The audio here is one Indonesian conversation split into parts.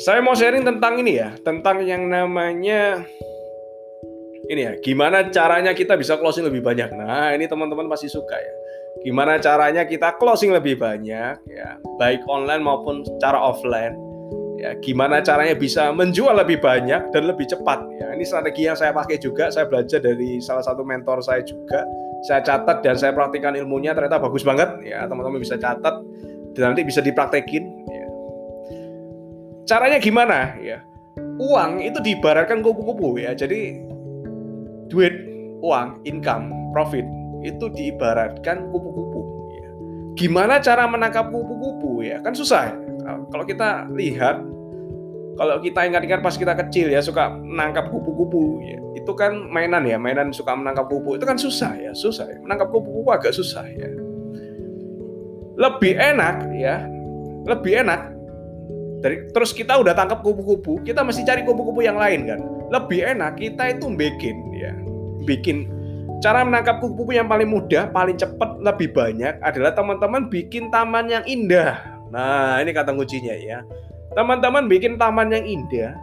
Saya mau sharing tentang ini ya, tentang yang namanya ini ya, gimana caranya kita bisa closing lebih banyak. Nah, ini teman-teman pasti suka ya. Gimana caranya kita closing lebih banyak ya, baik online maupun secara offline. Ya, gimana caranya bisa menjual lebih banyak dan lebih cepat ya. Ini strategi yang saya pakai juga, saya belajar dari salah satu mentor saya juga. Saya catat dan saya praktikkan ilmunya ternyata bagus banget ya. Teman-teman bisa catat dan nanti bisa dipraktekin caranya gimana? Ya uang itu diibaratkan kupu-kupu ya. Jadi duit uang income profit itu diibaratkan kupu-kupu ya. gimana cara menangkap kupu-kupu ya? Kan susah. Ya. kalau kita lihat kalau kita ingat-ingat pas kita kecil ya suka menangkap kupu-kupu ya. Itu kan mainan ya. Mainan suka menangkap kupu itu kan susah ya. Susah ya. menangkap kupu-kupu agak susah ya. Lebih enak ya. Lebih enak dari terus kita udah tangkap kupu-kupu, kita mesti cari kupu-kupu yang lain kan. Lebih enak kita itu bikin ya. Bikin cara menangkap kupu-kupu yang paling mudah, paling cepat, lebih banyak adalah teman-teman bikin taman yang indah. Nah, ini kata kuncinya ya. Teman-teman bikin taman yang indah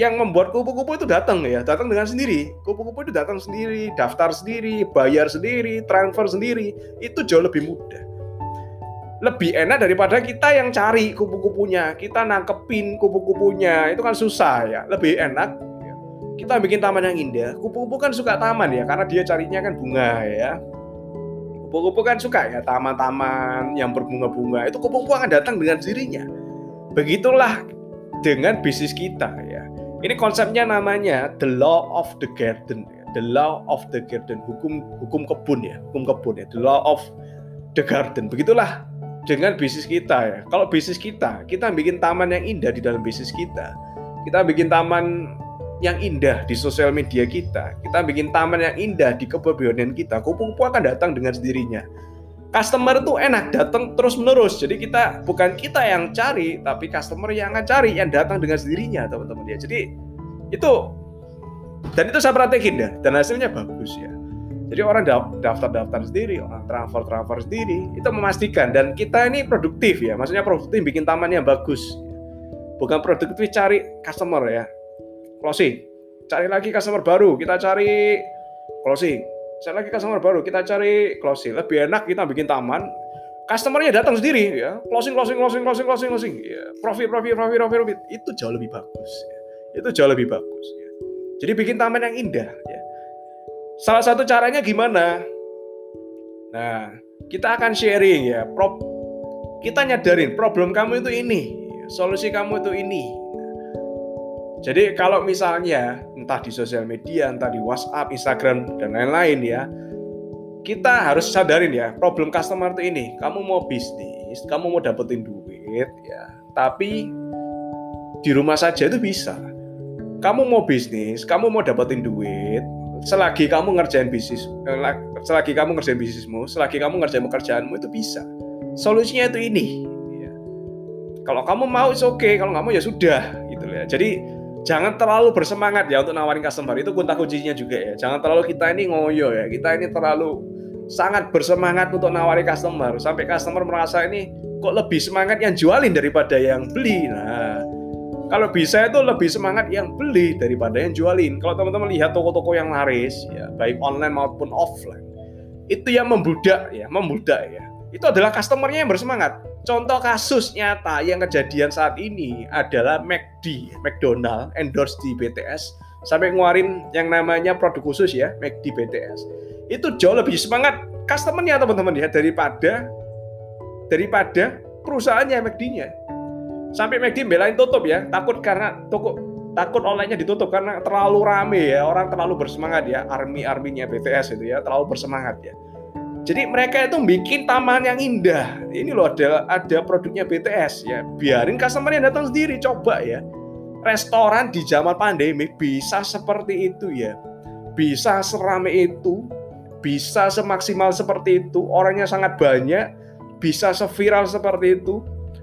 yang membuat kupu-kupu itu datang ya, datang dengan sendiri. Kupu-kupu itu datang sendiri, daftar sendiri, bayar sendiri, transfer sendiri. Itu jauh lebih mudah lebih enak daripada kita yang cari kupu-kupunya. Kita nangkepin kupu-kupunya. Itu kan susah ya. Lebih enak. Kita bikin taman yang indah. Kupu-kupu kan suka taman ya karena dia carinya kan bunga ya. Kupu-kupu kan suka ya taman-taman yang berbunga-bunga. Itu kupu-kupu akan datang dengan dirinya begitulah dengan bisnis kita ya. Ini konsepnya namanya the law of the garden ya. the law of the garden. Hukum hukum kebun ya. Hukum kebun ya. The law of the garden. Begitulah dengan bisnis kita ya. Kalau bisnis kita, kita bikin taman yang indah di dalam bisnis kita. Kita bikin taman yang indah di sosial media kita. Kita bikin taman yang indah di kebebasan kita. Kupu-kupu akan datang dengan sendirinya. Customer itu enak datang terus menerus. Jadi kita bukan kita yang cari, tapi customer yang akan cari yang datang dengan sendirinya, teman-teman ya. Jadi itu dan itu saya perhatiin ya, dan hasilnya bagus ya. Jadi orang daftar-daftar sendiri, orang transfer-transfer sendiri, itu memastikan dan kita ini produktif ya, maksudnya produktif bikin taman yang bagus. Bukan produktif cari customer ya, closing. Cari lagi customer baru, kita cari closing. Cari lagi customer baru, kita cari closing. Lebih enak kita bikin taman, customernya datang sendiri ya, closing, closing, closing, closing, closing, closing. Ya, profit, profit, profit, profit, profit. Itu jauh lebih bagus. Ya. Itu jauh lebih bagus. Ya. Jadi bikin taman yang indah. Ya Salah satu caranya gimana? Nah, kita akan sharing ya. Pro kita nyadarin problem kamu itu ini, solusi kamu itu ini. Jadi kalau misalnya entah di sosial media, entah di WhatsApp, Instagram dan lain-lain ya, kita harus sadarin ya, problem customer itu ini. Kamu mau bisnis, kamu mau dapetin duit ya, tapi di rumah saja itu bisa. Kamu mau bisnis, kamu mau dapetin duit, selagi kamu ngerjain bisnis eh, selagi kamu ngerjain bisnismu selagi kamu ngerjain pekerjaanmu itu bisa. Solusinya itu ini. Ya. kalau kamu mau itu oke okay. kalau nggak mau ya sudah gitu ya. Jadi jangan terlalu bersemangat ya untuk nawarin customer. Itu kunci kuncinya juga ya. Jangan terlalu kita ini ngoyo ya. Kita ini terlalu sangat bersemangat untuk nawarin customer. Sampai customer merasa ini kok lebih semangat yang jualin daripada yang beli. Nah kalau bisa itu lebih semangat yang beli daripada yang jualin. Kalau teman-teman lihat toko-toko yang laris, ya baik online maupun offline, itu yang membludak ya, membludak ya. Itu adalah customernya yang bersemangat. Contoh kasus nyata yang kejadian saat ini adalah McD, McDonald endorse di BTS sampai ngeluarin yang namanya produk khusus ya, McD BTS. Itu jauh lebih semangat customernya teman-teman ya daripada daripada perusahaannya McD-nya sampai McD belain tutup ya. Takut karena toko takut onlinenya ditutup karena terlalu rame ya. Orang terlalu bersemangat ya. Army arminya BTS itu ya. Terlalu bersemangat ya. Jadi mereka itu bikin taman yang indah. Ini loh ada ada produknya BTS ya. Biarin customer yang datang sendiri coba ya. Restoran di zaman pandemi bisa seperti itu ya. Bisa serame itu. Bisa semaksimal seperti itu. Orangnya sangat banyak. Bisa seviral seperti itu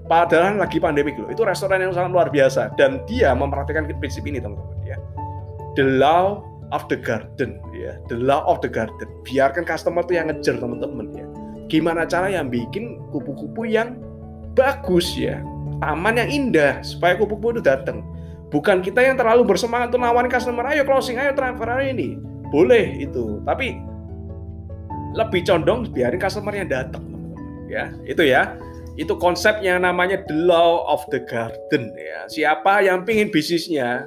Padahal lagi pandemik loh. Itu restoran yang sangat luar biasa dan dia memperhatikan prinsip ini teman-teman ya. The law of the garden ya. The law of the garden. Biarkan customer tuh yang ngejar teman-teman ya. Gimana cara yang bikin kupu-kupu yang bagus ya. taman yang indah supaya kupu-kupu itu datang. Bukan kita yang terlalu bersemangat untuk nawarin customer, ayo closing, ayo transfer hari ini. Boleh itu, tapi lebih condong biarin customer yang datang, Ya, itu ya. Itu konsepnya namanya the law of the garden ya. Siapa yang pingin bisnisnya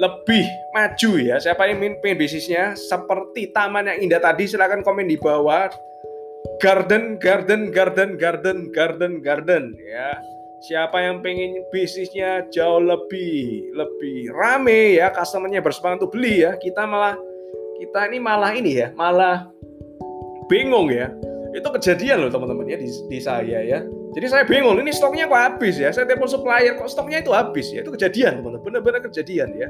lebih maju ya. Siapa yang pingin bisnisnya seperti taman yang indah tadi silahkan komen di bawah. Garden, garden, garden, garden, garden, garden ya siapa yang pengen bisnisnya jauh lebih lebih rame ya customernya bersemangat untuk beli ya kita malah kita ini malah ini ya malah bingung ya itu kejadian loh teman-teman ya di, di saya ya jadi saya bingung ini stoknya kok habis ya? Saya telepon supplier kok stoknya itu habis ya? Itu kejadian benar-benar kejadian ya